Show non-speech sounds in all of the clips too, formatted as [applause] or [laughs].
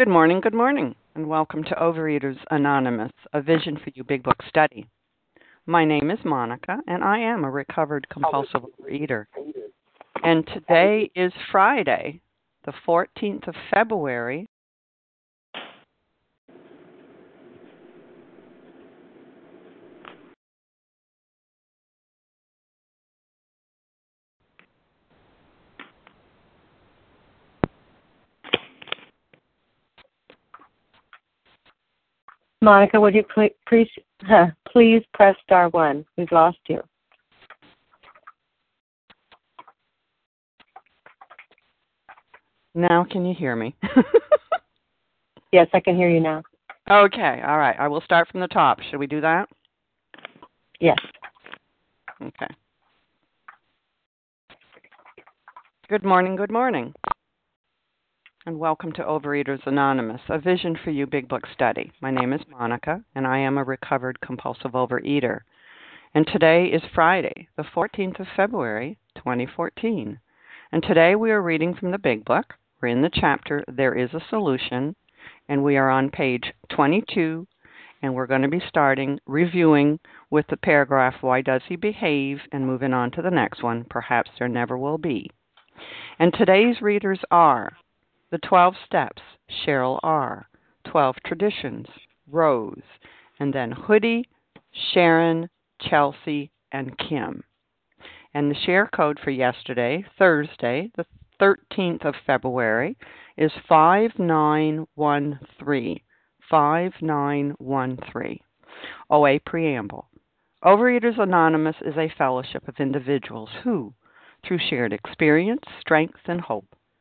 Good morning, good morning, and welcome to Overeaters Anonymous, a Vision for You Big Book study. My name is Monica, and I am a recovered compulsive overeater. And today is Friday, the 14th of February. Monica, would you please, please press star one? We've lost you. Now, can you hear me? [laughs] yes, I can hear you now. Okay, all right. I will start from the top. Should we do that? Yes. Okay. Good morning, good morning. And welcome to Overeaters Anonymous, a Vision for You Big Book study. My name is Monica, and I am a recovered compulsive overeater. And today is Friday, the 14th of February, 2014. And today we are reading from the Big Book, we're in the chapter There is a Solution, and we are on page 22, and we're going to be starting reviewing with the paragraph Why Does He Behave? and moving on to the next one, Perhaps There Never Will Be. And today's readers are The 12 Steps, Cheryl R., 12 Traditions, Rose, and then Hoodie, Sharon, Chelsea, and Kim. And the share code for yesterday, Thursday, the 13th of February is 5913. 5913. OA Preamble. Overeaters Anonymous is a fellowship of individuals who, through shared experience, strength, and hope,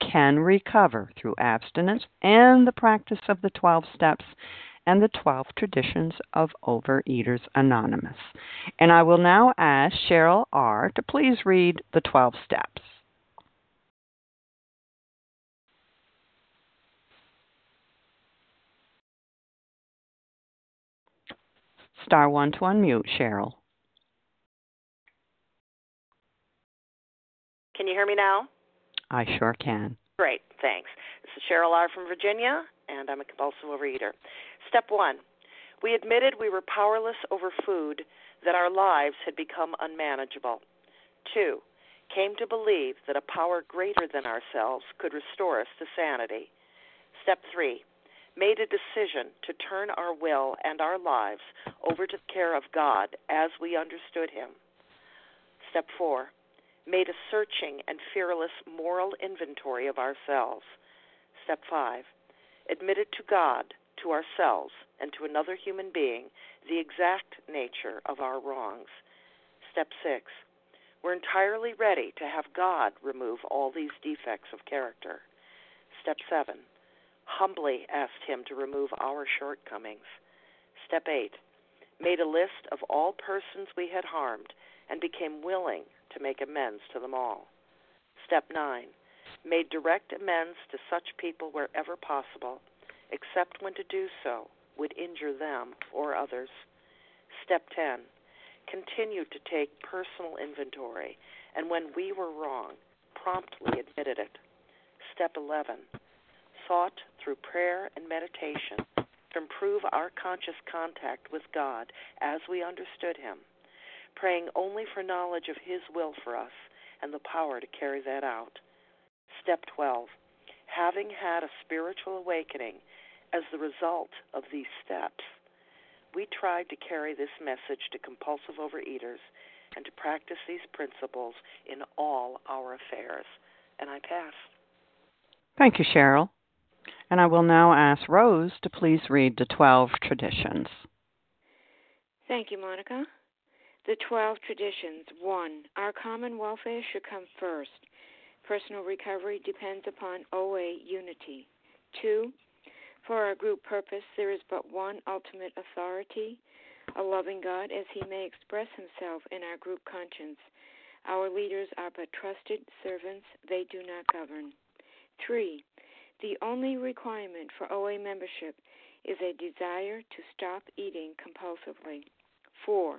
can recover through abstinence and the practice of the 12 steps and the 12 traditions of Overeaters Anonymous. And I will now ask Cheryl R. to please read the 12 steps. Star one to unmute, Cheryl. Can you hear me now? I sure can. Great, thanks. This is Cheryl R. from Virginia, and I'm a compulsive overeater. Step one we admitted we were powerless over food, that our lives had become unmanageable. Two, came to believe that a power greater than ourselves could restore us to sanity. Step three, made a decision to turn our will and our lives over to the care of God as we understood Him. Step four, made a searching and fearless moral inventory of ourselves. Step five, admitted to God, to ourselves, and to another human being the exact nature of our wrongs. Step six, we're entirely ready to have God remove all these defects of character. Step seven, humbly asked him to remove our shortcomings. Step 8 made a list of all persons we had harmed and became willing to make amends to them all. Step 9 made direct amends to such people wherever possible, except when to do so would injure them or others. Step 10 continued to take personal inventory and when we were wrong, promptly admitted it. Step 11 sought through prayer and meditation to improve our conscious contact with God as we understood Him, praying only for knowledge of His will for us and the power to carry that out. Step 12 Having had a spiritual awakening as the result of these steps, we tried to carry this message to compulsive overeaters and to practice these principles in all our affairs. And I pass. Thank you, Cheryl. And I will now ask Rose to please read the 12 traditions. Thank you, Monica. The 12 traditions. 1. Our common welfare should come first. Personal recovery depends upon OA unity. 2. For our group purpose, there is but one ultimate authority, a loving God as he may express himself in our group conscience. Our leaders are but trusted servants, they do not govern. 3. The only requirement for OA membership is a desire to stop eating compulsively. 4.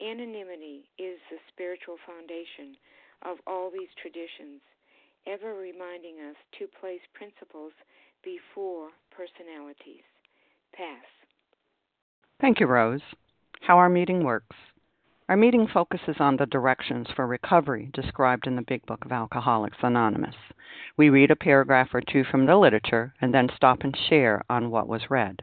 Anonymity is the spiritual foundation of all these traditions, ever reminding us to place principles before personalities. Pass. Thank you, Rose. How our meeting works. Our meeting focuses on the directions for recovery described in the Big Book of Alcoholics Anonymous. We read a paragraph or two from the literature and then stop and share on what was read.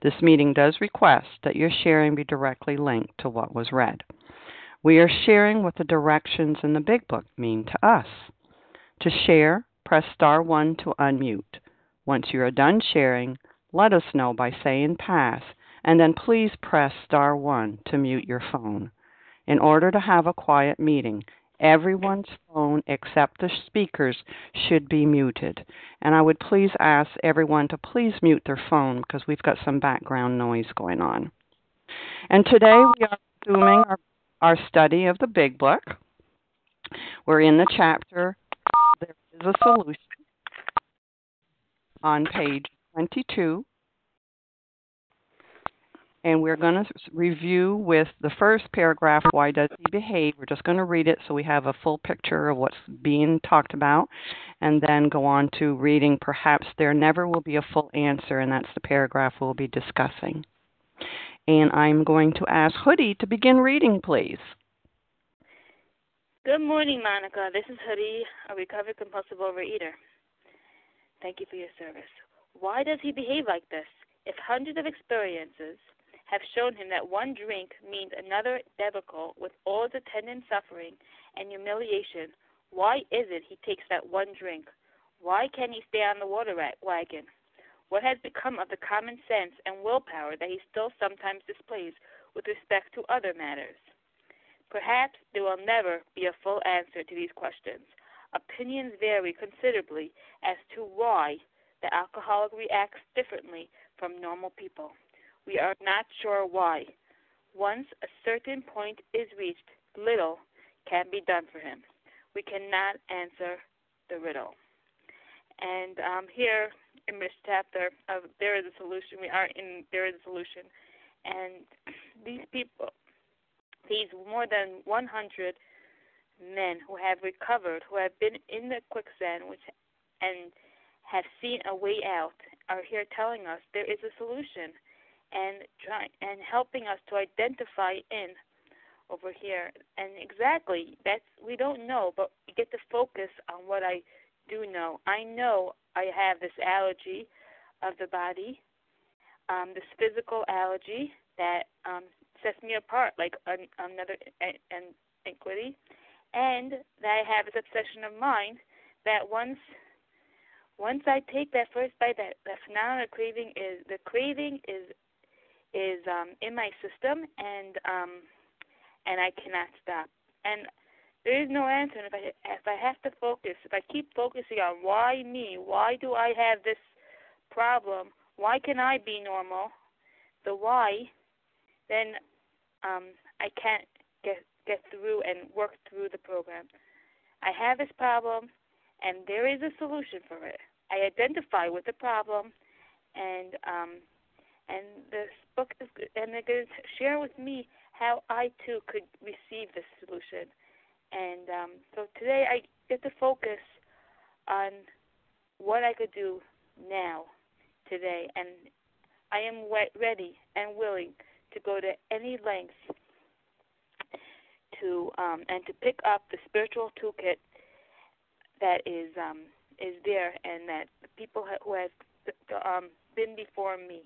This meeting does request that your sharing be directly linked to what was read. We are sharing what the directions in the Big Book mean to us. To share, press star 1 to unmute. Once you are done sharing, let us know by saying pass, and then please press star 1 to mute your phone. In order to have a quiet meeting, everyone's phone except the speakers should be muted. And I would please ask everyone to please mute their phone because we've got some background noise going on. And today we are resuming our, our study of the Big Book. We're in the chapter There is a Solution on page 22 and we're going to review with the first paragraph why does he behave? We're just going to read it so we have a full picture of what's being talked about and then go on to reading perhaps there never will be a full answer and that's the paragraph we'll be discussing. And i'm going to ask hoodie to begin reading please. Good morning monica. This is hoodie a recovered compulsive overeater. Thank you for your service. Why does he behave like this? If hundreds of experiences have shown him that one drink means another debacle with all its attendant suffering and humiliation, why is it he takes that one drink? Why can't he stay on the water wagon? What has become of the common sense and willpower that he still sometimes displays with respect to other matters? Perhaps there will never be a full answer to these questions. Opinions vary considerably as to why the alcoholic reacts differently from normal people. We are not sure why. Once a certain point is reached, little can be done for him. We cannot answer the riddle. And um, here in this chapter of There is a Solution, we are in There is a Solution. And [clears throat] these people, these more than 100 men who have recovered, who have been in the quicksand, which and have seen a way out, are here telling us there is a solution, and trying and helping us to identify in over here. And exactly that's we don't know, but get to focus on what I do know. I know I have this allergy of the body, um, this physical allergy that um, sets me apart like an, another an iniquity, and that I have this obsession of mind that once once I take that first bite, that that phenomenal craving is the craving is is um, in my system, and um, and I cannot stop. And there is no answer. And if I if I have to focus, if I keep focusing on why me, why do I have this problem? Why can I be normal? The why, then um, I can't get get through and work through the program. I have this problem, and there is a solution for it. I identify with the problem, and um, and this book is and they're going to share with me how I too could receive this solution. And um, so today I get to focus on what I could do now, today, and I am ready and willing to go to any length to um, and to pick up the spiritual toolkit that is um, is there, and that the people who have um, been before me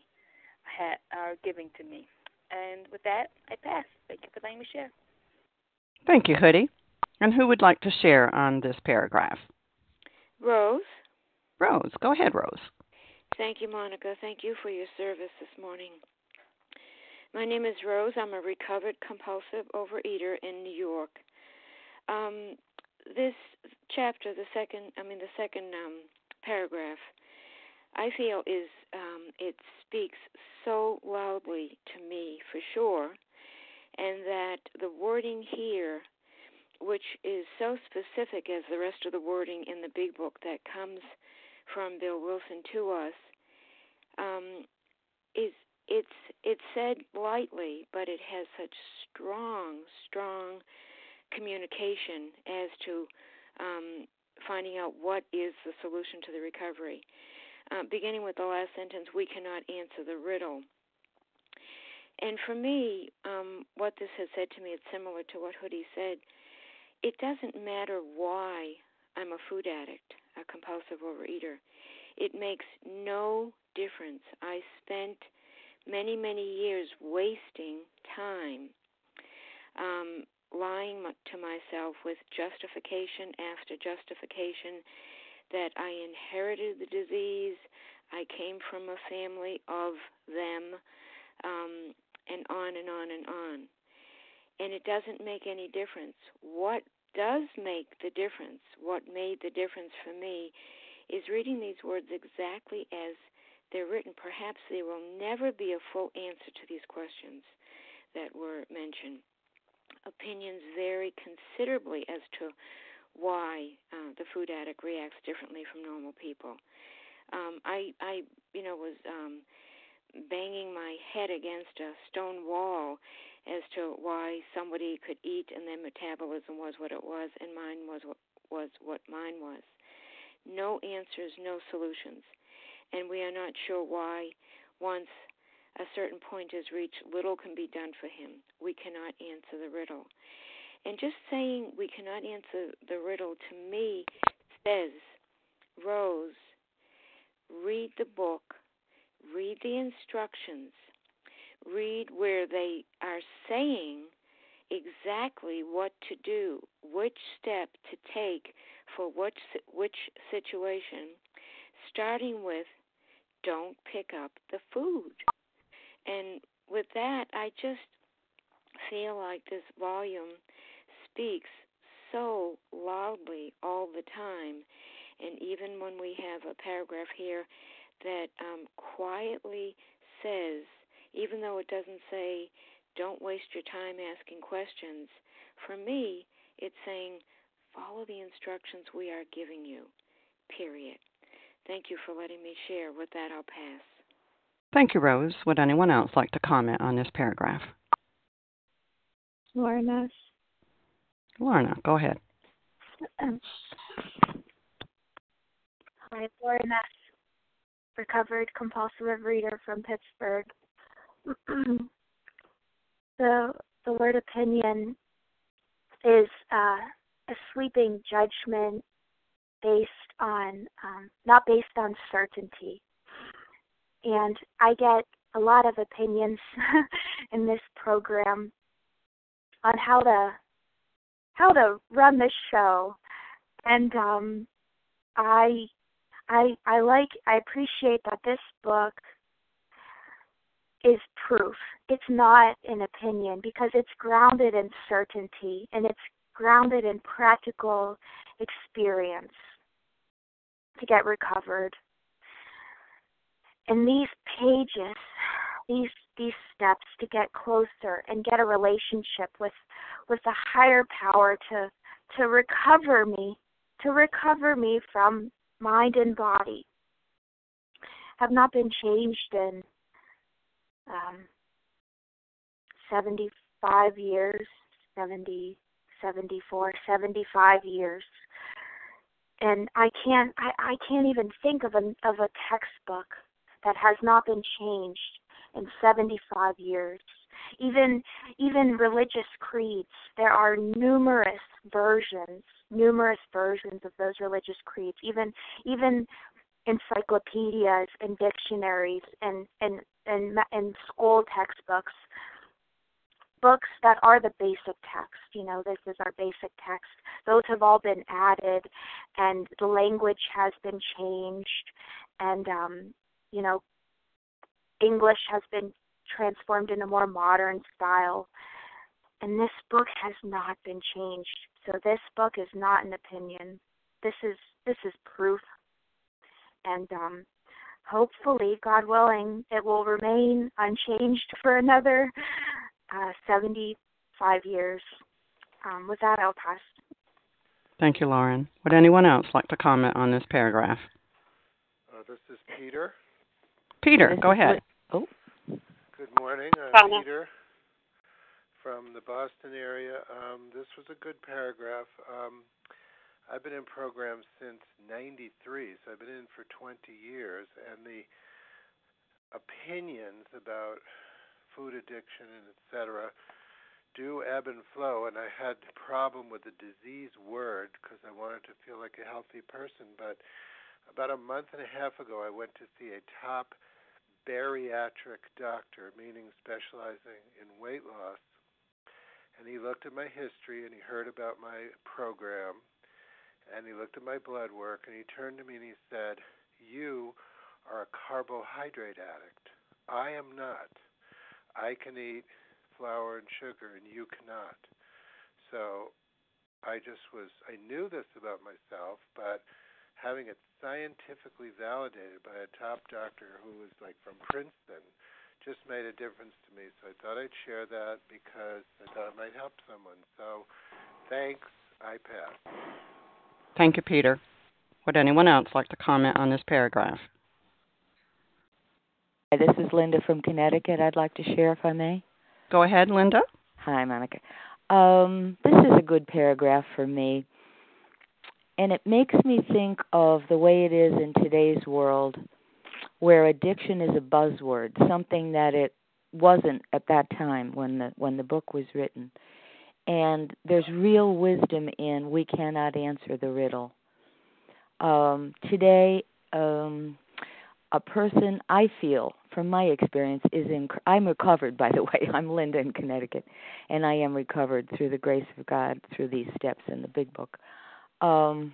ha- are giving to me. And with that, I pass. Thank you for letting me share. Thank you, Hoodie. And who would like to share on this paragraph? Rose. Rose, go ahead, Rose. Thank you, Monica. Thank you for your service this morning. My name is Rose. I'm a recovered compulsive overeater in New York. Um, this chapter, the second, I mean, the second um, paragraph, I feel is um, it speaks so loudly to me for sure, and that the wording here, which is so specific as the rest of the wording in the big book that comes from Bill Wilson to us, um, is it's it's said lightly, but it has such strong, strong communication as to um, finding out what is the solution to the recovery. Uh, beginning with the last sentence, we cannot answer the riddle. And for me, um, what this has said to me, it's similar to what Hoodie said. It doesn't matter why I'm a food addict, a compulsive overeater. It makes no difference. I spent many, many years wasting time um, lying to myself with justification after justification that I inherited the disease, I came from a family of them, um, and on and on and on. And it doesn't make any difference. What does make the difference, what made the difference for me, is reading these words exactly as they're written. Perhaps there will never be a full answer to these questions that were mentioned. Opinions vary considerably as to why uh, the food addict reacts differently from normal people. Um, I, I, you know, was um, banging my head against a stone wall as to why somebody could eat and their metabolism was what it was and mine was what was what mine was. No answers, no solutions, and we are not sure why. Once a certain point is reached, little can be done for him. We cannot answer the riddle. And just saying we cannot answer the riddle to me says, Rose, read the book, read the instructions, read where they are saying exactly what to do, which step to take for which which situation, starting with don't pick up the food. And with that, I just feel like this volume speaks so loudly all the time. And even when we have a paragraph here that um, quietly says, even though it doesn't say don't waste your time asking questions. For me, it's saying, follow the instructions we are giving you, period. Thank you for letting me share. With that, I'll pass. Thank you, Rose. Would anyone else like to comment on this paragraph? Lorna. Lorna, go ahead. Um, hi, Lorna, recovered compulsive reader from Pittsburgh. [clears throat] the the word opinion is uh, a sweeping judgment based on um, not based on certainty. And I get a lot of opinions [laughs] in this program on how to how to run this show, and um, I I I like I appreciate that this book is proof. It's not an opinion because it's grounded in certainty and it's grounded in practical experience to get recovered. And these pages, these these steps to get closer and get a relationship with with a higher power to to recover me, to recover me from mind and body have not been changed in um, 75 years, 70, 74, 75 years. And I can't I, I can't even think of a of a textbook that has not been changed in 75 years. Even even religious creeds, there are numerous versions, numerous versions of those religious creeds. Even even encyclopedias and dictionaries and and and, and school textbooks books that are the basic text you know this is our basic text those have all been added and the language has been changed and um you know english has been transformed in a more modern style and this book has not been changed so this book is not an opinion this is this is proof and um, hopefully, God willing, it will remain unchanged [laughs] for another uh, 75 years. Um, with that, I'll pass. Thank you, Lauren. Would anyone else like to comment on this paragraph? Uh, this is Peter. Peter, go ahead. Oh. Good morning. I'm Peter from the Boston area. Um, this was a good paragraph. Um, I've been in programs since 93, so I've been in for 20 years, and the opinions about food addiction and etc. do ebb and flow, and I had a problem with the disease word because I wanted to feel like a healthy person, but about a month and a half ago I went to see a top bariatric doctor, meaning specializing in weight loss, and he looked at my history and he heard about my program and he looked at my blood work and he turned to me and he said, You are a carbohydrate addict. I am not. I can eat flour and sugar and you cannot. So I just was, I knew this about myself, but having it scientifically validated by a top doctor who was like from Princeton just made a difference to me. So I thought I'd share that because I thought it might help someone. So thanks. I pass. Thank you, Peter. Would anyone else like to comment on this paragraph? Hi, this is Linda from Connecticut. I'd like to share if I may. Go ahead, Linda. Hi, Monica. Um, this is a good paragraph for me. And it makes me think of the way it is in today's world where addiction is a buzzword, something that it wasn't at that time when the when the book was written and there's real wisdom in we cannot answer the riddle. Um, today, um, a person I feel from my experience is in. I'm recovered, by the [laughs] way. I'm Linda in Connecticut, and I am recovered through the grace of God through these steps in the Big Book. Um,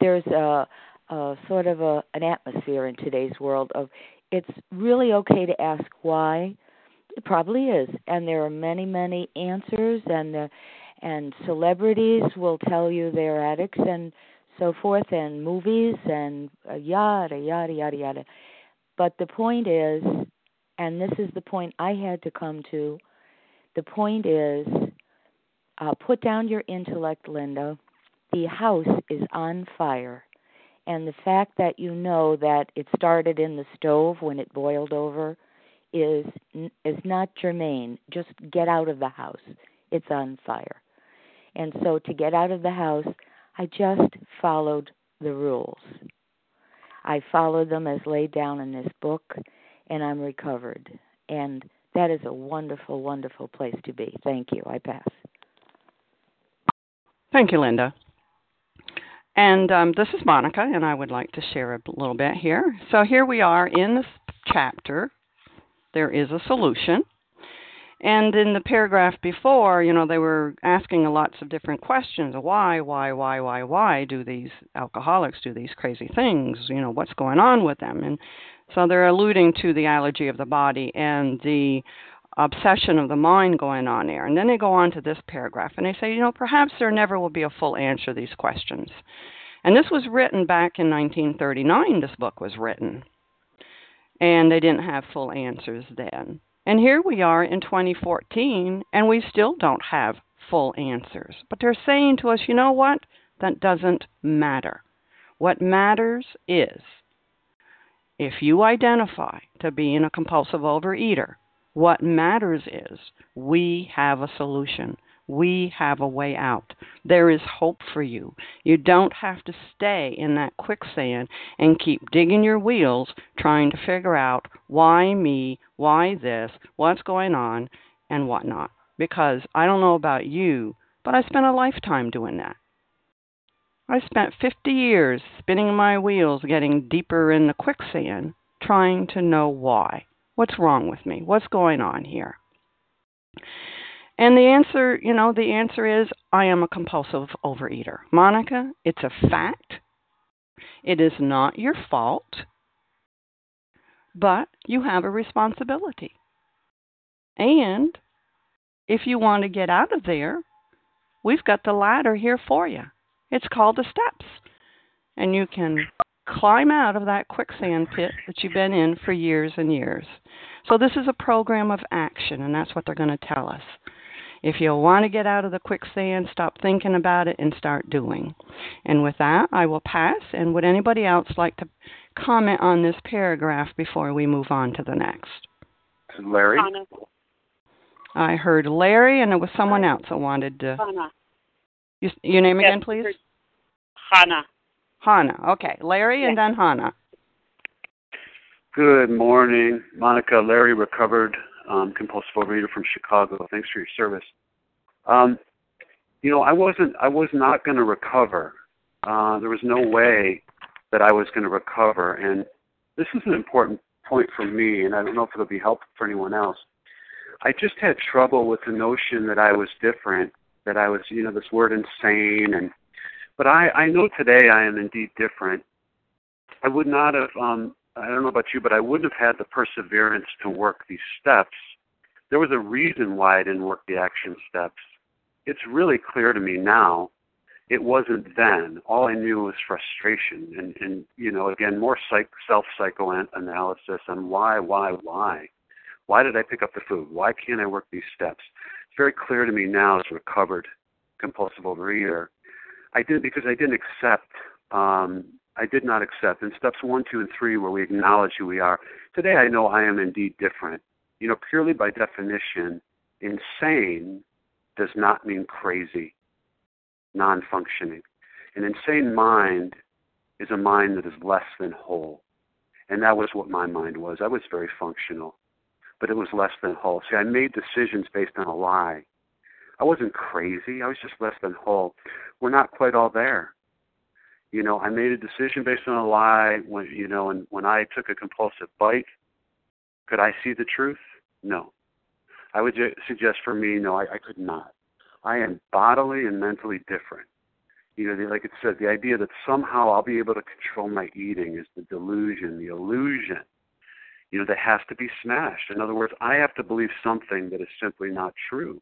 there's a, a sort of a, an atmosphere in today's world of it's really okay to ask why it probably is, and there are many, many answers, and the, and celebrities will tell you they're addicts and so forth, and movies and uh, yada yada yada yada. But the point is, and this is the point I had to come to, the point is uh, put down your intellect, Linda. The house is on fire. And the fact that you know that it started in the stove when it boiled over is is not germane. Just get out of the house. It's on fire. And so to get out of the house, I just followed the rules. I followed them as laid down in this book, and I'm recovered. And that is a wonderful, wonderful place to be. Thank you. I pass. Thank you, Linda. And um, this is Monica, and I would like to share a little bit here. So here we are in this chapter. There is a solution. And in the paragraph before, you know, they were asking lots of different questions. Why, why, why, why, why do these alcoholics do these crazy things? You know, what's going on with them? And so they're alluding to the allergy of the body and the obsession of the mind going on there. And then they go on to this paragraph and they say, you know, perhaps there never will be a full answer to these questions. And this was written back in 1939, this book was written. And they didn't have full answers then. And here we are in 2014, and we still don't have full answers. But they're saying to us, you know what? That doesn't matter. What matters is if you identify to being a compulsive overeater, what matters is we have a solution. We have a way out. There is hope for you. You don't have to stay in that quicksand and keep digging your wheels trying to figure out why me, why this, what's going on, and whatnot. Because I don't know about you, but I spent a lifetime doing that. I spent 50 years spinning my wheels, getting deeper in the quicksand, trying to know why. What's wrong with me? What's going on here? And the answer, you know, the answer is I am a compulsive overeater. Monica, it's a fact. It is not your fault, but you have a responsibility. And if you want to get out of there, we've got the ladder here for you. It's called the steps. And you can climb out of that quicksand pit that you've been in for years and years. So, this is a program of action, and that's what they're going to tell us. If you want to get out of the quicksand, stop thinking about it and start doing. And with that, I will pass. And would anybody else like to comment on this paragraph before we move on to the next? Larry? Hannah. I heard Larry, and it was someone else that wanted to. Hannah. You, your name again, please? Hannah. Hannah. Okay, Larry and then Hannah. Good morning, Monica. Larry, recovered um, compulsive overeater from Chicago. Thanks for your service. Um, you know, I wasn't. I was not going to recover. Uh, there was no way that I was going to recover, and this is an important point for me, and I don't know if it'll be helpful for anyone else. I just had trouble with the notion that I was different, that I was, you know, this word insane, and but I, I know today I am indeed different. I would not have um, I don't know about you, but I wouldn't have had the perseverance to work these steps. There was a reason why I didn't work the action steps. It's really clear to me now. It wasn't then. All I knew was frustration, and and you know, again, more psych, self psychoanalysis on why, why, why. Why did I pick up the food? Why can't I work these steps? It's very clear to me now as a recovered compulsive overeater. I did because I didn't accept um, I did not accept. In steps one, two, and three, where we acknowledge who we are, today I know I am indeed different. You know, purely by definition, insane does not mean crazy, non functioning. An insane mind is a mind that is less than whole. And that was what my mind was. I was very functional, but it was less than whole. See, I made decisions based on a lie. I wasn't crazy, I was just less than whole. We're not quite all there you know, I made a decision based on a lie when you know, and when I took a compulsive bite, could I see the truth? No. I would ju- suggest for me, no, I, I could not. I am bodily and mentally different. You know, the, like it said, the idea that somehow I'll be able to control my eating is the delusion, the illusion, you know, that has to be smashed. In other words, I have to believe something that is simply not true.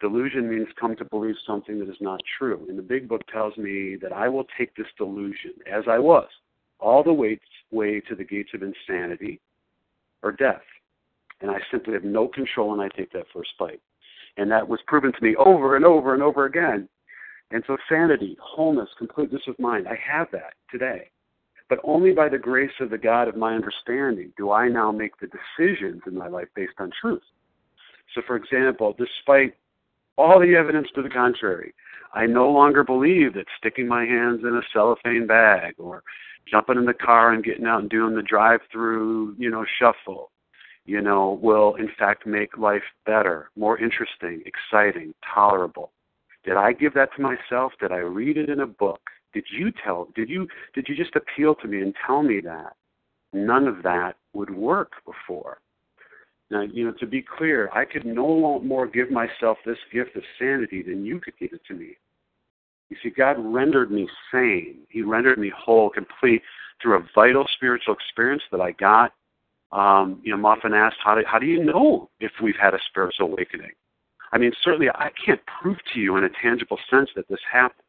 Delusion means come to believe something that is not true. And the big book tells me that I will take this delusion, as I was, all the way, way to the gates of insanity or death. And I simply have no control and I take that first bite. And that was proven to me over and over and over again. And so sanity, wholeness, completeness of mind, I have that today. But only by the grace of the God of my understanding do I now make the decisions in my life based on truth. So, for example, despite all the evidence to the contrary, I no longer believe that sticking my hands in a cellophane bag or jumping in the car and getting out and doing the drive through, you know, shuffle, you know, will in fact make life better, more interesting, exciting, tolerable. Did I give that to myself? Did I read it in a book? Did you tell did you did you just appeal to me and tell me that? None of that would work before. Now, you know, to be clear, I could no more give myself this gift of sanity than you could give it to me. You see, God rendered me sane. He rendered me whole, complete through a vital spiritual experience that I got. Um, you know, I'm often asked, how do, how do you know if we've had a spiritual awakening? I mean, certainly I can't prove to you in a tangible sense that this happened.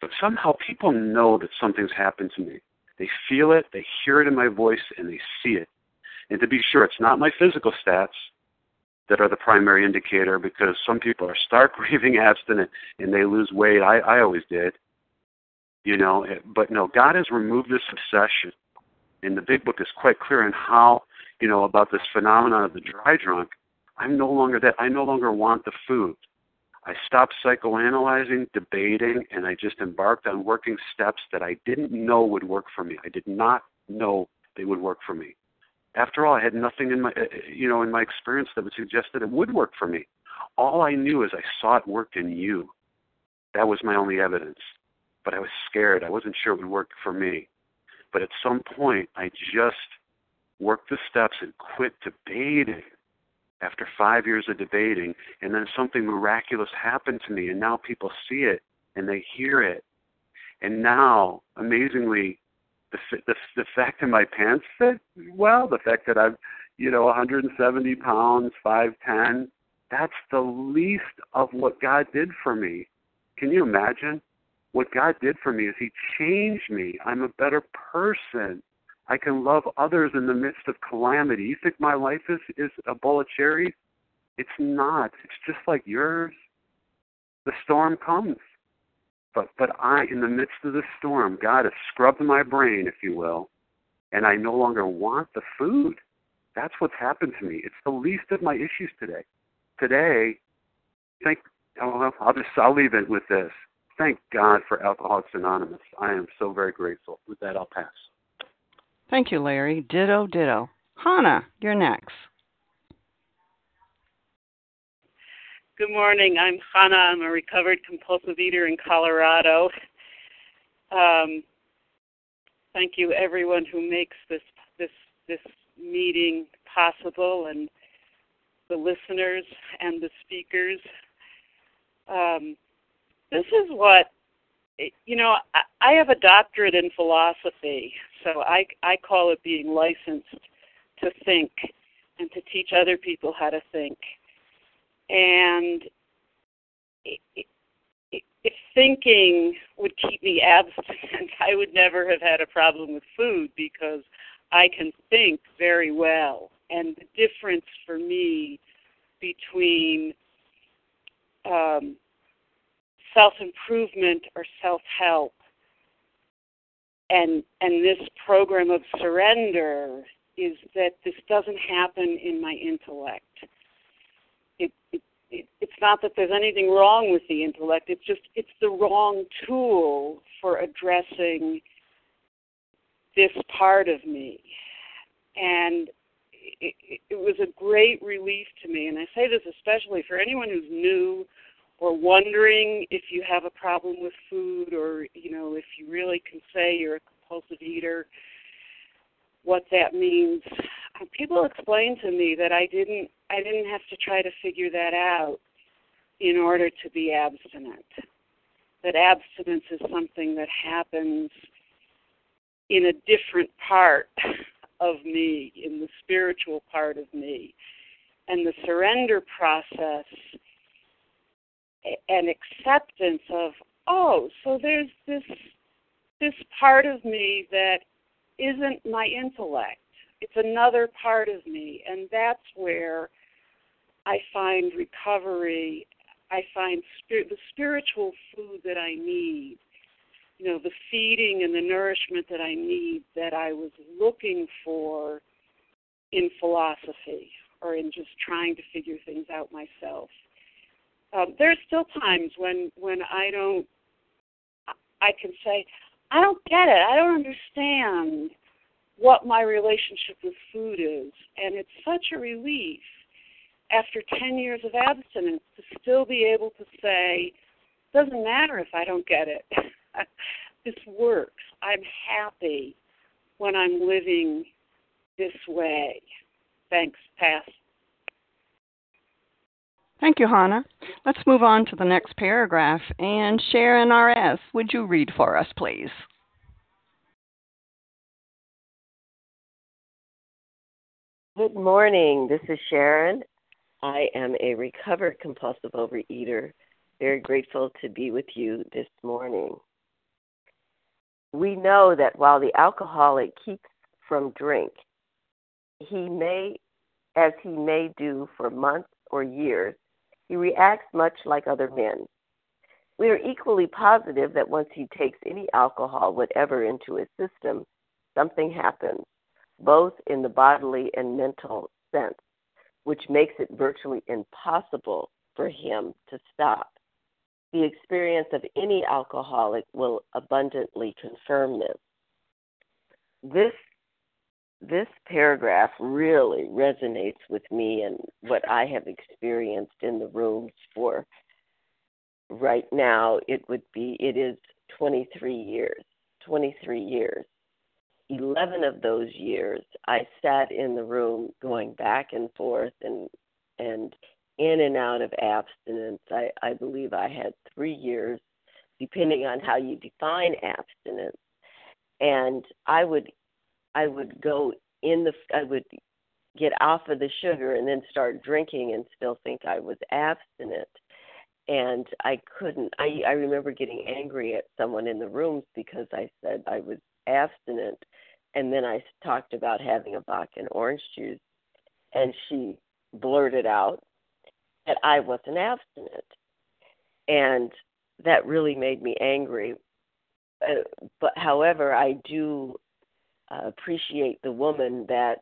But somehow people know that something's happened to me. They feel it, they hear it in my voice, and they see it. And to be sure, it's not my physical stats that are the primary indicator because some people are stark [laughs] raving abstinent and they lose weight. I, I always did. You know, eh, but no, God has removed this obsession. And the big book is quite clear in how, you know, about this phenomenon of the dry drunk. I'm no longer that. I no longer want the food. I stopped psychoanalyzing, debating, and I just embarked on working steps that I didn't know would work for me. I did not know they would work for me. After all, I had nothing in my, uh, uh, you know, in my experience that would suggest that it would work for me. All I knew is I saw it worked in you. That was my only evidence. But I was scared. I wasn't sure it would work for me. But at some point, I just worked the steps and quit debating after five years of debating. And then something miraculous happened to me. And now people see it and they hear it. And now, amazingly, the the the fact that my pants fit well, the fact that I'm, you know, 170 pounds, 5'10, that's the least of what God did for me. Can you imagine? What God did for me is He changed me. I'm a better person. I can love others in the midst of calamity. You think my life is is a bowl of cherries? It's not. It's just like yours. The storm comes. But but I, in the midst of the storm, God has scrubbed my brain, if you will, and I no longer want the food. That's what's happened to me. It's the least of my issues today. Today, thank oh, I'll just I'll leave it with this. Thank God for Alcoholics Anonymous. I am so very grateful. With that, I'll pass. Thank you, Larry. Ditto, ditto. Hannah, you're next. Good morning. I'm Hannah. I'm a recovered compulsive eater in Colorado. Um, thank you, everyone who makes this this this meeting possible, and the listeners and the speakers. Um, this is what you know. I, I have a doctorate in philosophy, so I I call it being licensed to think and to teach other people how to think and if thinking would keep me abstinent, [laughs] I would never have had a problem with food because I can think very well. And the difference for me between um, self improvement or self help and and this program of surrender is that this doesn't happen in my intellect it, it, it, it's not that there's anything wrong with the intellect. It's just it's the wrong tool for addressing this part of me, and it, it was a great relief to me. And I say this especially for anyone who's new or wondering if you have a problem with food, or you know if you really can say you're a compulsive eater, what that means. Uh, people explained to me that I didn't I didn't have to try to figure that out in order to be abstinent. That abstinence is something that happens in a different part of me, in the spiritual part of me. And the surrender process and acceptance of, oh, so there's this this part of me that isn't my intellect. It's another part of me, and that's where I find recovery, I find the spiritual food that I need, you know, the feeding and the nourishment that I need that I was looking for in philosophy or in just trying to figure things out myself. Um, there's still times when when I don't, I can say, I don't get it. I don't understand what my relationship with food is, and it's such a relief after 10 years of abstinence to still be able to say, doesn't matter if I don't get it. [laughs] this works. I'm happy when I'm living this way. Thanks. Pass. Thank you, Hannah. Let's move on to the next paragraph. And Sharon R.S., would you read for us, please? Good morning. This is Sharon. I am a recovered compulsive overeater. Very grateful to be with you this morning. We know that while the alcoholic keeps from drink, he may, as he may do for months or years, he reacts much like other men. We are equally positive that once he takes any alcohol, whatever, into his system, something happens, both in the bodily and mental sense, which makes it virtually impossible for him to stop. The experience of any alcoholic will abundantly confirm this. This this paragraph really resonates with me and what I have experienced in the rooms for right now it would be it is 23 years 23 years 11 of those years I sat in the room going back and forth and and in and out of abstinence I I believe I had 3 years depending on how you define abstinence and I would I would go in the I would get off of the sugar and then start drinking and still think I was abstinent. And I couldn't I I remember getting angry at someone in the rooms because I said I was abstinent and then I talked about having a vodka and orange juice and she blurted out that I wasn't abstinent. And that really made me angry. Uh, but however, I do uh, appreciate the woman that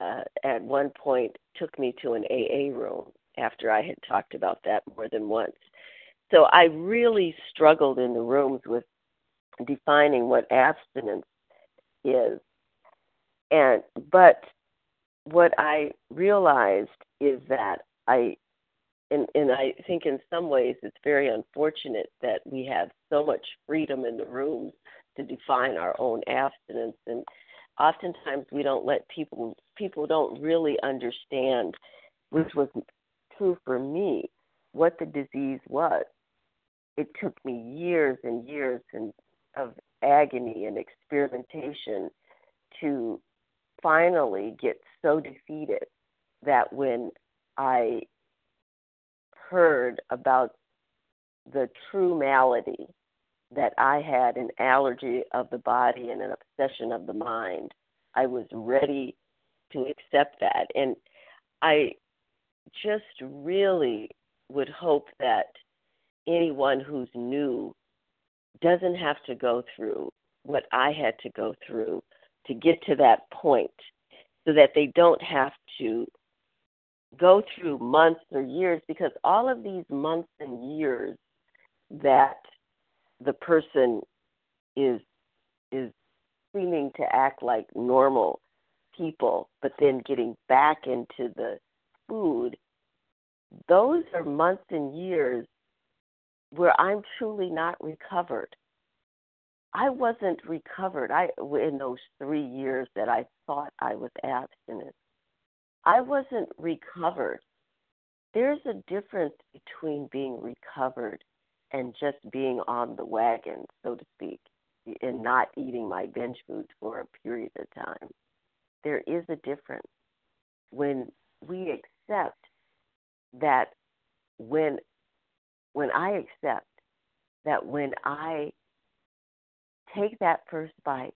uh, at one point took me to an AA room after I had talked about that more than once. So I really struggled in the rooms with defining what abstinence is. And but what I realized is that I and and I think in some ways it's very unfortunate that we have so much freedom in the rooms to define our own abstinence and oftentimes we don't let people people don't really understand which was true for me what the disease was it took me years and years and of agony and experimentation to finally get so defeated that when i heard about the true malady that I had an allergy of the body and an obsession of the mind. I was ready to accept that. And I just really would hope that anyone who's new doesn't have to go through what I had to go through to get to that point so that they don't have to go through months or years because all of these months and years that the person is is seeming to act like normal people, but then getting back into the food, those are months and years where I'm truly not recovered. I wasn't recovered I in those 3 years that I thought I was abstinent. I wasn't recovered. There's a difference between being recovered and just being on the wagon, so to speak, and not eating my binge foods for a period of time. There is a difference when we accept that when when I accept that when I take that first bite,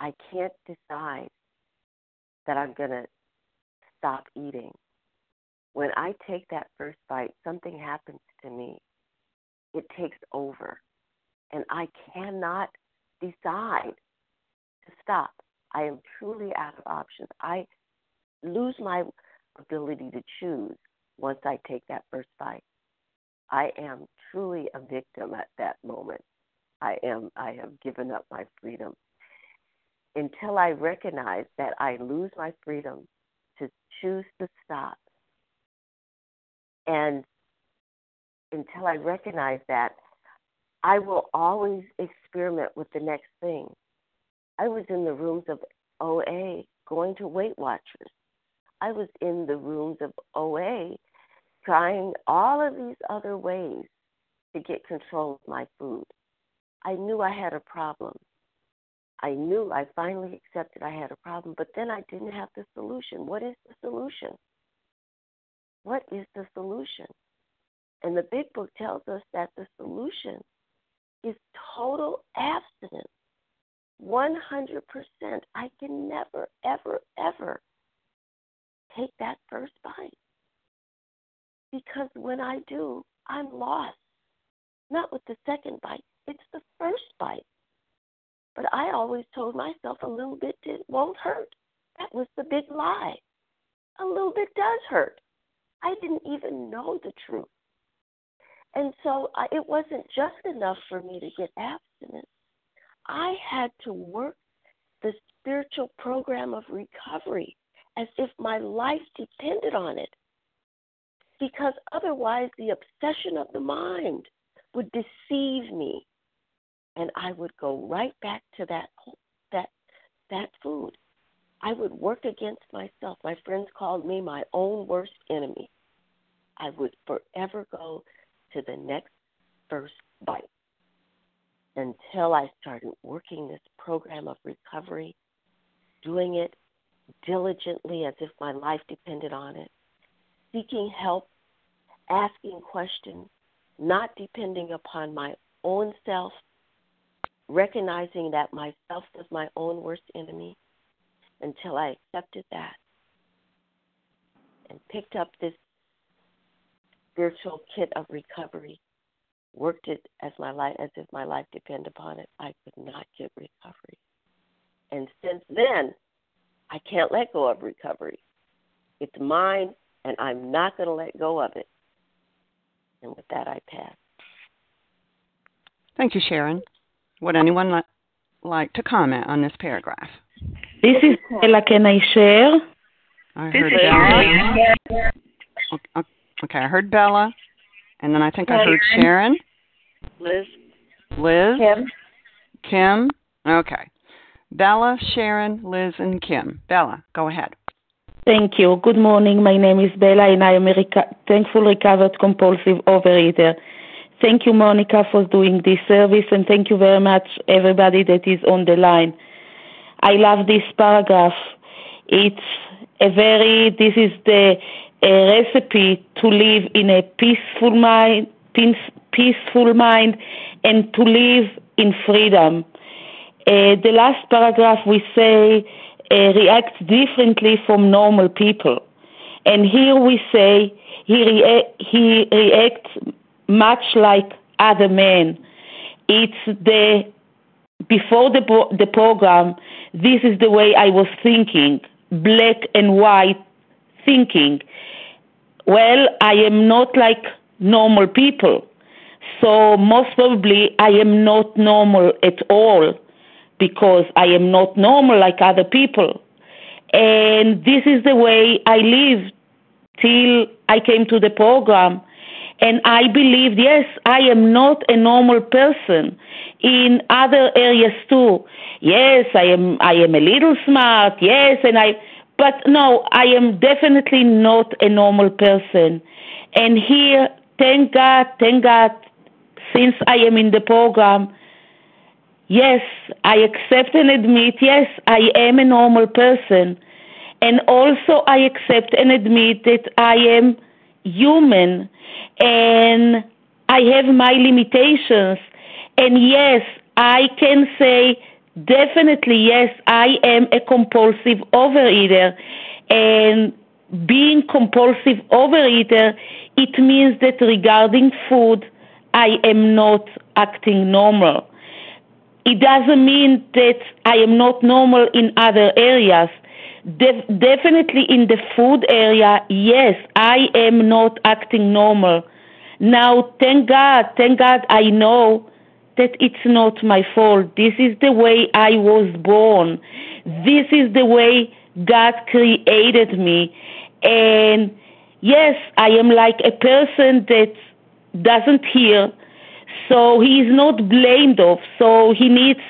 I can't decide that I'm going to stop eating. when I take that first bite, something happens to me. It takes over. And I cannot decide to stop. I am truly out of options. I lose my ability to choose once I take that first bite. I am truly a victim at that moment. I am I have given up my freedom. Until I recognize that I lose my freedom to choose to stop. And until I recognize that, I will always experiment with the next thing. I was in the rooms of OA going to Weight Watchers. I was in the rooms of OA trying all of these other ways to get control of my food. I knew I had a problem. I knew I finally accepted I had a problem, but then I didn't have the solution. What is the solution? What is the solution? And the big book tells us that the solution is total abstinence. 100%. I can never, ever, ever take that first bite. Because when I do, I'm lost. Not with the second bite, it's the first bite. But I always told myself a little bit did, won't hurt. That was the big lie. A little bit does hurt. I didn't even know the truth. And so I, it wasn't just enough for me to get abstinence. I had to work the spiritual program of recovery as if my life depended on it. Because otherwise, the obsession of the mind would deceive me, and I would go right back to that that that food. I would work against myself. My friends called me my own worst enemy. I would forever go to the next first bite until I started working this program of recovery, doing it diligently as if my life depended on it, seeking help, asking questions, not depending upon my own self, recognizing that myself was my own worst enemy until I accepted that and picked up this spiritual kit of recovery worked it as my life as if my life depended upon it, I could not get recovery. And since then, I can't let go of recovery. It's mine, and I'm not going to let go of it. And with that, I pass. Thank you, Sharon. Would anyone li- like to comment on this paragraph? This is Ella. Can I share? I heard Bella. Okay, okay, I heard Bella. And then I think I heard Sharon. Liz. Liz. Kim. Kim. Okay. Bella, Sharon, Liz, and Kim. Bella, go ahead. Thank you. Good morning. My name is Bella, and I am a reca- thankful recovered compulsive overeater. Thank you, Monica, for doing this service, and thank you very much, everybody that is on the line. I love this paragraph. It's a very, this is the recipe to live in a peaceful mind, peaceful mind, and to live in freedom. Uh, the last paragraph we say uh, reacts differently from normal people, and here we say he rea- he reacts much like other men. It's the before the the program. This is the way I was thinking, black and white thinking well, I am not like normal people. So most probably I am not normal at all because I am not normal like other people. And this is the way I lived till I came to the program. And I believed, yes, I am not a normal person in other areas too. Yes, I am, I am a little smart. Yes, and I, but no, I am definitely not a normal person. And here, thank God, thank God, since I am in the program, yes, I accept and admit, yes, I am a normal person. And also, I accept and admit that I am human and I have my limitations. And yes, I can say Definitely, yes. I am a compulsive overeater. And being compulsive overeater, it means that regarding food, I am not acting normal. It doesn't mean that I am not normal in other areas. De- definitely in the food area, yes, I am not acting normal. Now, thank God, thank God I know that it's not my fault. This is the way I was born. This is the way God created me. And yes, I am like a person that doesn't hear, so he is not blamed of, so he needs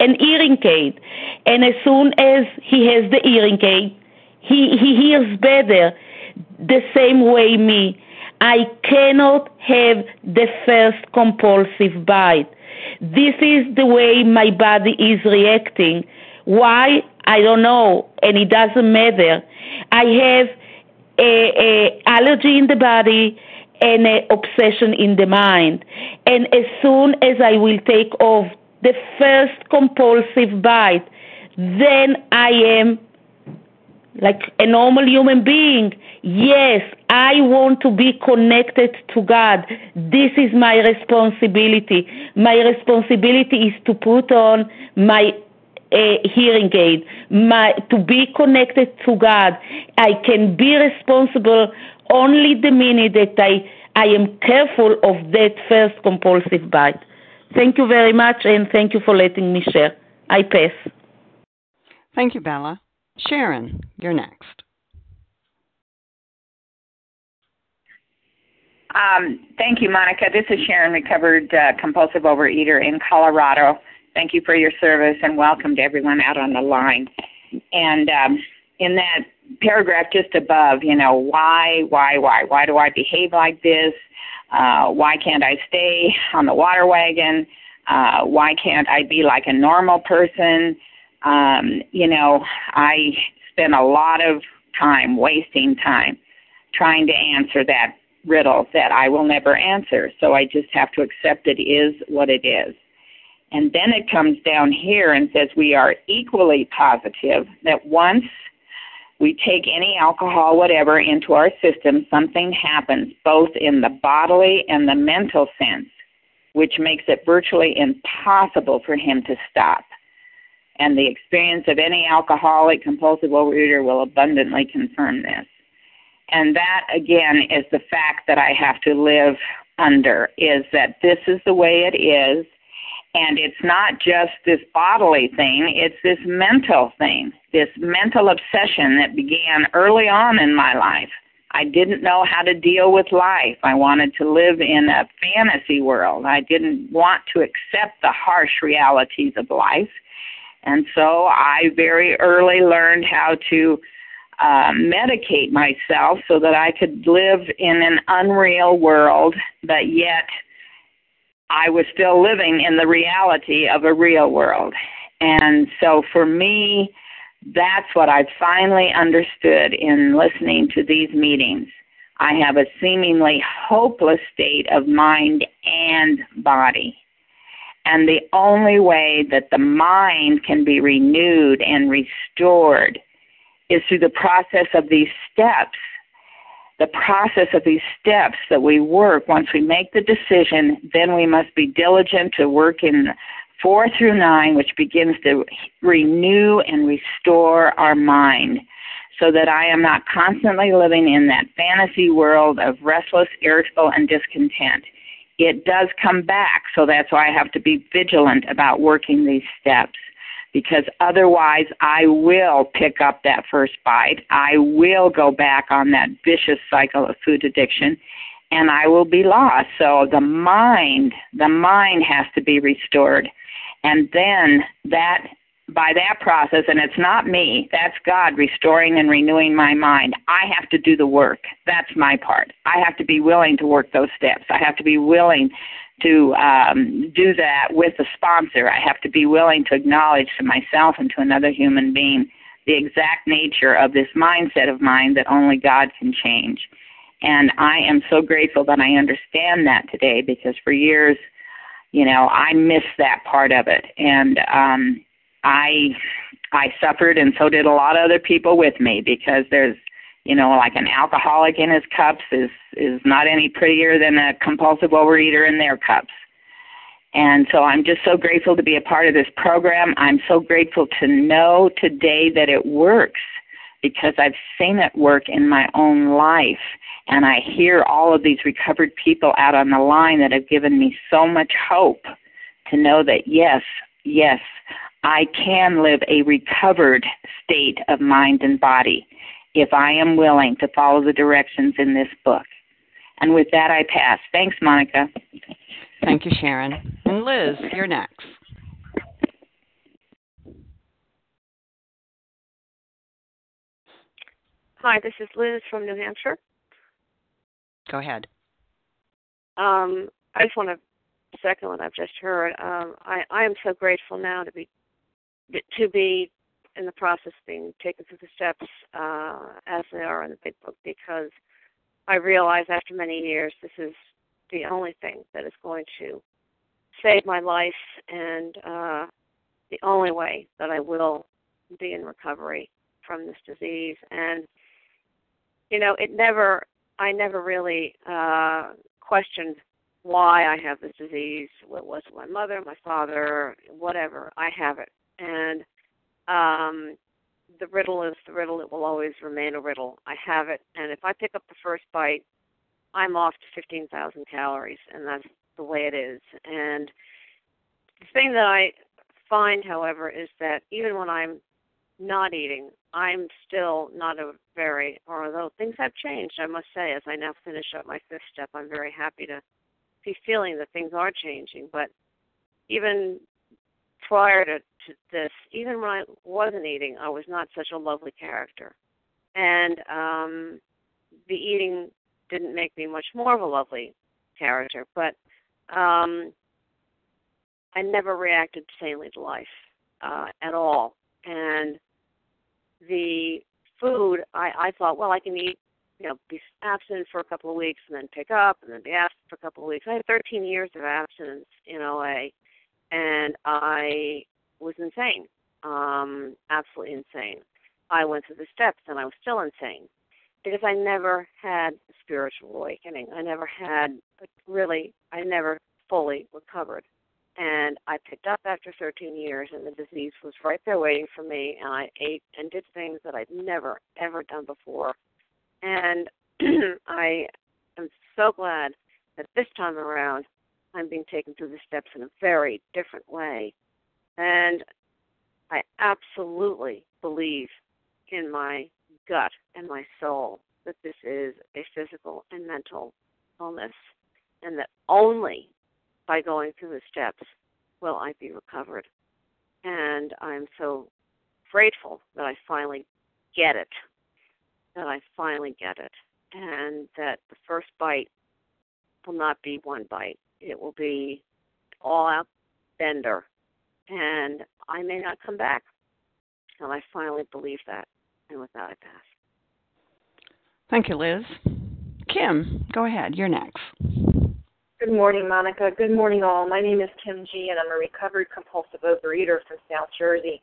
an hearing aid. And as soon as he has the hearing aid, he, he hears better the same way me. I cannot have the first compulsive bite. This is the way my body is reacting. Why? I don't know, and it doesn't matter. I have a, a allergy in the body and an obsession in the mind. And as soon as I will take off the first compulsive bite, then I am like a normal human being. Yes, I want to be connected to God. This is my responsibility. My responsibility is to put on my uh, hearing aid, my, to be connected to God. I can be responsible only the minute that I, I am careful of that first compulsive bite. Thank you very much, and thank you for letting me share. I pass. Thank you, Bella. Sharon, you're next. Um, thank you, Monica. This is Sharon, recovered uh, compulsive overeater in Colorado. Thank you for your service and welcome to everyone out on the line. And um, in that paragraph just above, you know, why, why, why, why do I behave like this? Uh, why can't I stay on the water wagon? Uh, why can't I be like a normal person? Um, you know, I spend a lot of time wasting time trying to answer that riddle that I will never answer. So I just have to accept it is what it is. And then it comes down here and says we are equally positive that once we take any alcohol, whatever, into our system, something happens both in the bodily and the mental sense, which makes it virtually impossible for him to stop. And the experience of any alcoholic, compulsive overeater will abundantly confirm this. And that, again, is the fact that I have to live under, is that this is the way it is. And it's not just this bodily thing, it's this mental thing, this mental obsession that began early on in my life. I didn't know how to deal with life. I wanted to live in a fantasy world. I didn't want to accept the harsh realities of life. And so I very early learned how to uh, medicate myself so that I could live in an unreal world, but yet I was still living in the reality of a real world. And so for me, that's what I finally understood in listening to these meetings. I have a seemingly hopeless state of mind and body. And the only way that the mind can be renewed and restored is through the process of these steps. The process of these steps that we work, once we make the decision, then we must be diligent to work in four through nine, which begins to renew and restore our mind so that I am not constantly living in that fantasy world of restless, irritable, and discontent. It does come back, so that's why I have to be vigilant about working these steps because otherwise I will pick up that first bite. I will go back on that vicious cycle of food addiction and I will be lost. So the mind, the mind has to be restored. And then that by that process, and it's not me, that's God restoring and renewing my mind. I have to do the work. That's my part. I have to be willing to work those steps. I have to be willing to um, do that with a sponsor. I have to be willing to acknowledge to myself and to another human being the exact nature of this mindset of mine that only God can change. And I am so grateful that I understand that today because for years, you know, I missed that part of it. And um I I suffered and so did a lot of other people with me because there's you know, like an alcoholic in his cups is is not any prettier than a compulsive overeater in their cups. And so I'm just so grateful to be a part of this program. I'm so grateful to know today that it works because I've seen it work in my own life. And I hear all of these recovered people out on the line that have given me so much hope to know that yes, yes, I can live a recovered state of mind and body if I am willing to follow the directions in this book. And with that, I pass. Thanks, Monica. Thank you, Sharon. And Liz, you're next. Hi, this is Liz from New Hampshire. Go ahead. Um, I just want to second what I've just heard. Um, I, I am so grateful now to be to be in the process being taken through the steps uh, as they are in the big book because I realize after many years this is the only thing that is going to save my life and uh, the only way that I will be in recovery from this disease. And you know, it never, I never really uh, questioned why I have this disease. What was it my mother, my father, whatever? I have it, and um, the riddle is the riddle. It will always remain a riddle. I have it, and if I pick up the first bite, I'm off to 15,000 calories, and that's the way it is. And the thing that I find, however, is that even when I'm not eating, I'm still not a very, or although things have changed, I must say, as I now finish up my fifth step, I'm very happy to be feeling that things are changing. But even prior to this, even when I wasn't eating, I was not such a lovely character. And um, the eating didn't make me much more of a lovely character, but um, I never reacted sanely to life uh, at all. And the food, I, I thought, well, I can eat, you know, be abstinent for a couple of weeks and then pick up and then be abstinent for a couple of weeks. I had 13 years of abstinence in OA, and I was insane, um, absolutely insane. I went through the steps and I was still insane because I never had a spiritual awakening. I never had really, I never fully recovered. And I picked up after 13 years, and the disease was right there waiting for me. And I ate and did things that I'd never, ever done before. And [clears throat] I am so glad that this time around I'm being taken through the steps in a very different way. And I absolutely believe in my gut and my soul that this is a physical and mental illness, and that only by going through the steps will I be recovered. And I'm so grateful that I finally get it, that I finally get it, and that the first bite will not be one bite. It will be all out bender, and I may not come back. And I finally believe that. And with that, I pass. Thank you, Liz. Kim, go ahead. You're next. Good morning, Monica. Good morning, all. My name is Kim G, and I'm a recovered compulsive overeater from South Jersey.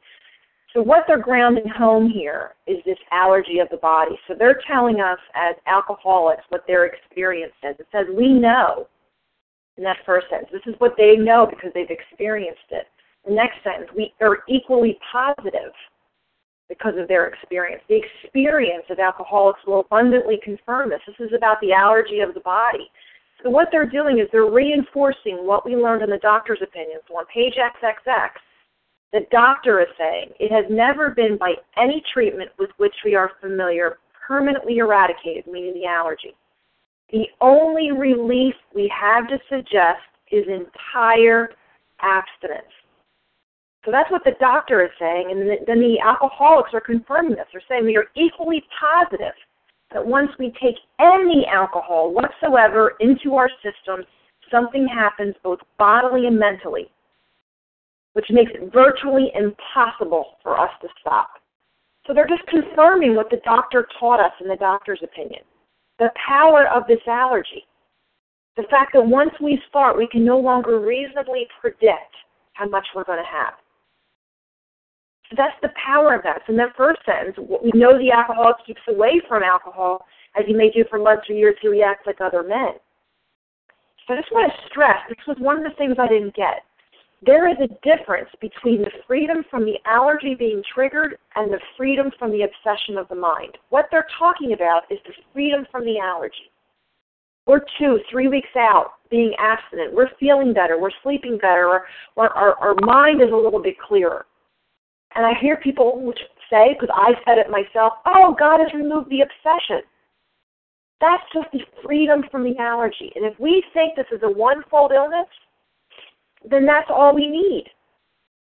So, what they're grounding home here is this allergy of the body. So, they're telling us as alcoholics what their experience is. It says, We know in that first sentence. This is what they know because they've experienced it. The next sentence, we are equally positive because of their experience. The experience of alcoholics will abundantly confirm this. This is about the allergy of the body. So what they're doing is they're reinforcing what we learned in the doctor's opinions on page XXX, the doctor is saying it has never been by any treatment with which we are familiar permanently eradicated, meaning the allergy. The only relief we have to suggest is entire abstinence. So that's what the doctor is saying, and then the alcoholics are confirming this. They're saying we are equally positive that once we take any alcohol whatsoever into our system, something happens both bodily and mentally, which makes it virtually impossible for us to stop. So they're just confirming what the doctor taught us in the doctor's opinion the power of this allergy. The fact that once we start, we can no longer reasonably predict how much we're going to have. That's the power of that. So in that first sentence, we know the alcoholic keeps away from alcohol as he may do for months or years he reacts like other men. So I just want to stress, this was one of the things I didn't get. There is a difference between the freedom from the allergy being triggered and the freedom from the obsession of the mind. What they're talking about is the freedom from the allergy. We're two, three weeks out being abstinent. We're feeling better. We're sleeping better. Our, our, our mind is a little bit clearer. And I hear people say, because I said it myself, oh, God has removed the obsession. That's just the freedom from the allergy. And if we think this is a one fold illness, then that's all we need.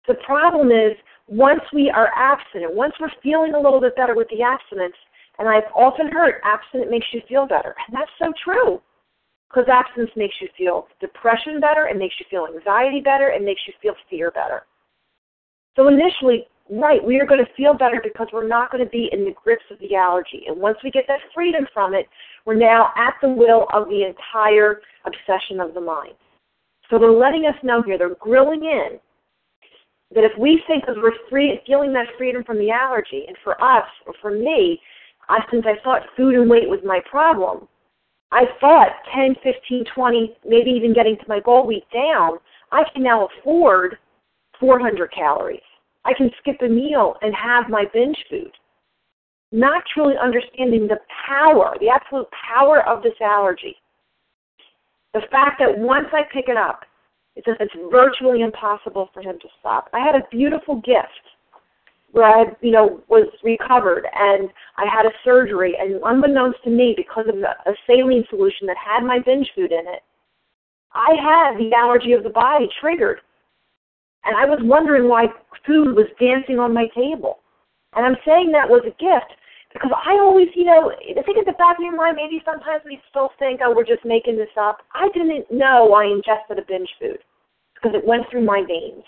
The problem is once we are abstinent, once we're feeling a little bit better with the abstinence, and I've often heard abstinent makes you feel better. And that's so true. Because abstinence makes you feel depression better, it makes you feel anxiety better, it makes you feel fear better. So initially, right, we are going to feel better because we're not going to be in the grips of the allergy. And once we get that freedom from it, we're now at the will of the entire obsession of the mind. So they're letting us know here, they're grilling in that if we think that we're free, feeling that freedom from the allergy, and for us, or for me, I, since I thought food and weight was my problem, I thought 10, 15, 20, maybe even getting to my goal weight down, I can now afford 400 calories. I can skip a meal and have my binge food. Not truly understanding the power, the absolute power of this allergy. The fact that once I pick it up, it's, it's virtually impossible for him to stop. I had a beautiful gift where I, you know, was recovered and I had a surgery and unbeknownst to me because of a saline solution that had my binge food in it, I had the allergy of the body triggered. And I was wondering why food was dancing on my table. And I'm saying that was a gift because I always, you know, I think at the back of your mind, maybe sometimes we still think, oh, we're just making this up. I didn't know I ingested a binge food because it went through my veins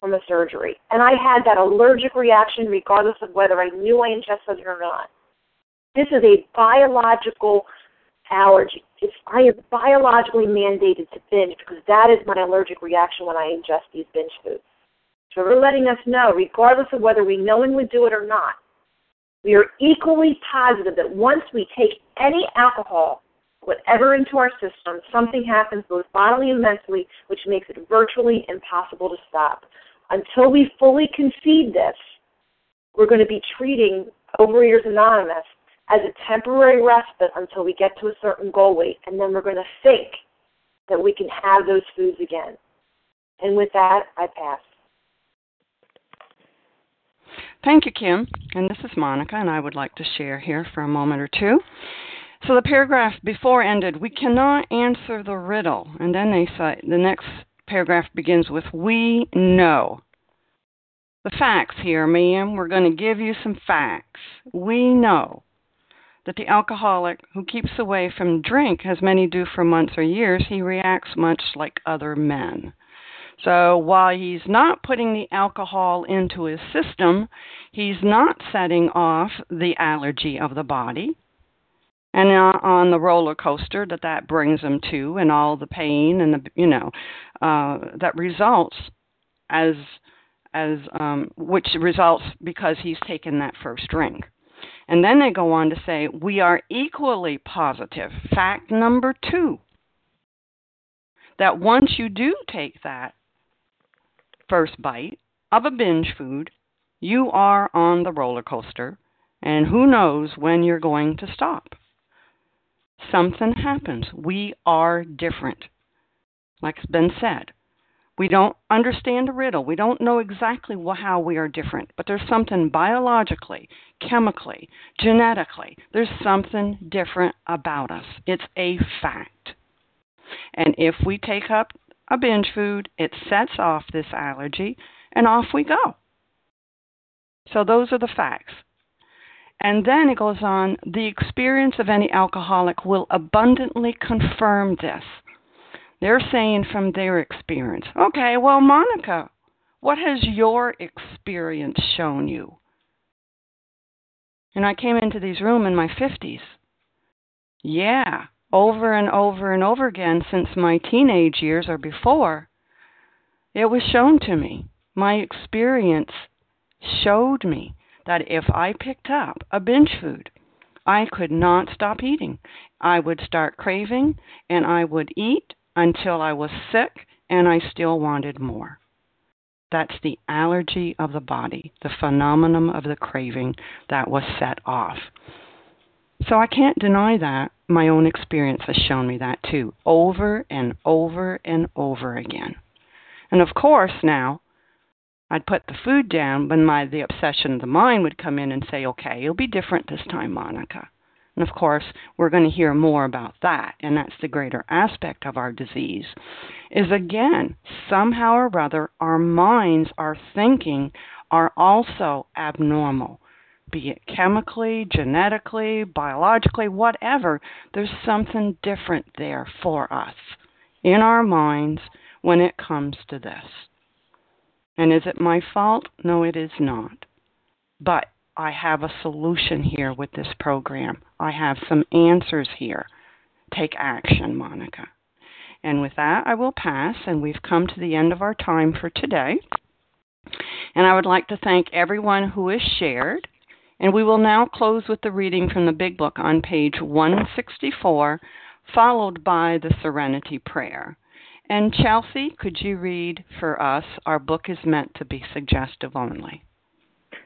from a surgery. And I had that allergic reaction regardless of whether I knew I ingested it or not. This is a biological allergy. It's, I am biologically mandated to binge because that is my allergic reaction when I ingest these binge foods. So they're letting us know, regardless of whether we knowingly do it or not, we are equally positive that once we take any alcohol, whatever into our system, something happens both bodily and mentally, which makes it virtually impossible to stop. Until we fully concede this, we're going to be treating Overeaters Anonymous as a temporary respite until we get to a certain goal weight, and then we're going to think that we can have those foods again. And with that, I pass. Thank you, Kim. And this is Monica, and I would like to share here for a moment or two. So the paragraph before ended, we cannot answer the riddle. And then they say, the next paragraph begins with, we know. The facts here, ma'am, we're going to give you some facts. We know that the alcoholic who keeps away from drink, as many do for months or years, he reacts much like other men. So while he's not putting the alcohol into his system, he's not setting off the allergy of the body. And on the roller coaster that that brings him to, and all the pain and the you know uh, that results as as um, which results because he's taken that first drink. And then they go on to say, we are equally positive. Fact number two that once you do take that first bite of a binge food, you are on the roller coaster, and who knows when you're going to stop. Something happens. We are different. Like's been said, we don't understand the riddle. We don't know exactly how we are different, but there's something biologically, chemically, genetically, there's something different about us. It's a fact. And if we take up a binge food, it sets off this allergy, and off we go. So those are the facts. And then it goes on the experience of any alcoholic will abundantly confirm this. They're saying from their experience. Okay, well, Monica, what has your experience shown you? And I came into these room in my 50s. Yeah, over and over and over again since my teenage years or before, it was shown to me. My experience showed me that if I picked up a binge food, I could not stop eating. I would start craving and I would eat until I was sick and I still wanted more. That's the allergy of the body, the phenomenon of the craving that was set off. So I can't deny that. My own experience has shown me that too, over and over and over again. And of course, now I'd put the food down, but my the obsession of the mind would come in and say, "Okay, it'll be different this time, Monica." And of course, we're going to hear more about that, and that's the greater aspect of our disease. Is again, somehow or other, our minds, our thinking are also abnormal, be it chemically, genetically, biologically, whatever. There's something different there for us in our minds when it comes to this. And is it my fault? No, it is not. But I have a solution here with this program. I have some answers here. Take action, Monica. And with that, I will pass, and we've come to the end of our time for today. And I would like to thank everyone who has shared. And we will now close with the reading from the Big Book on page 164, followed by the Serenity Prayer. And Chelsea, could you read for us? Our book is meant to be suggestive only.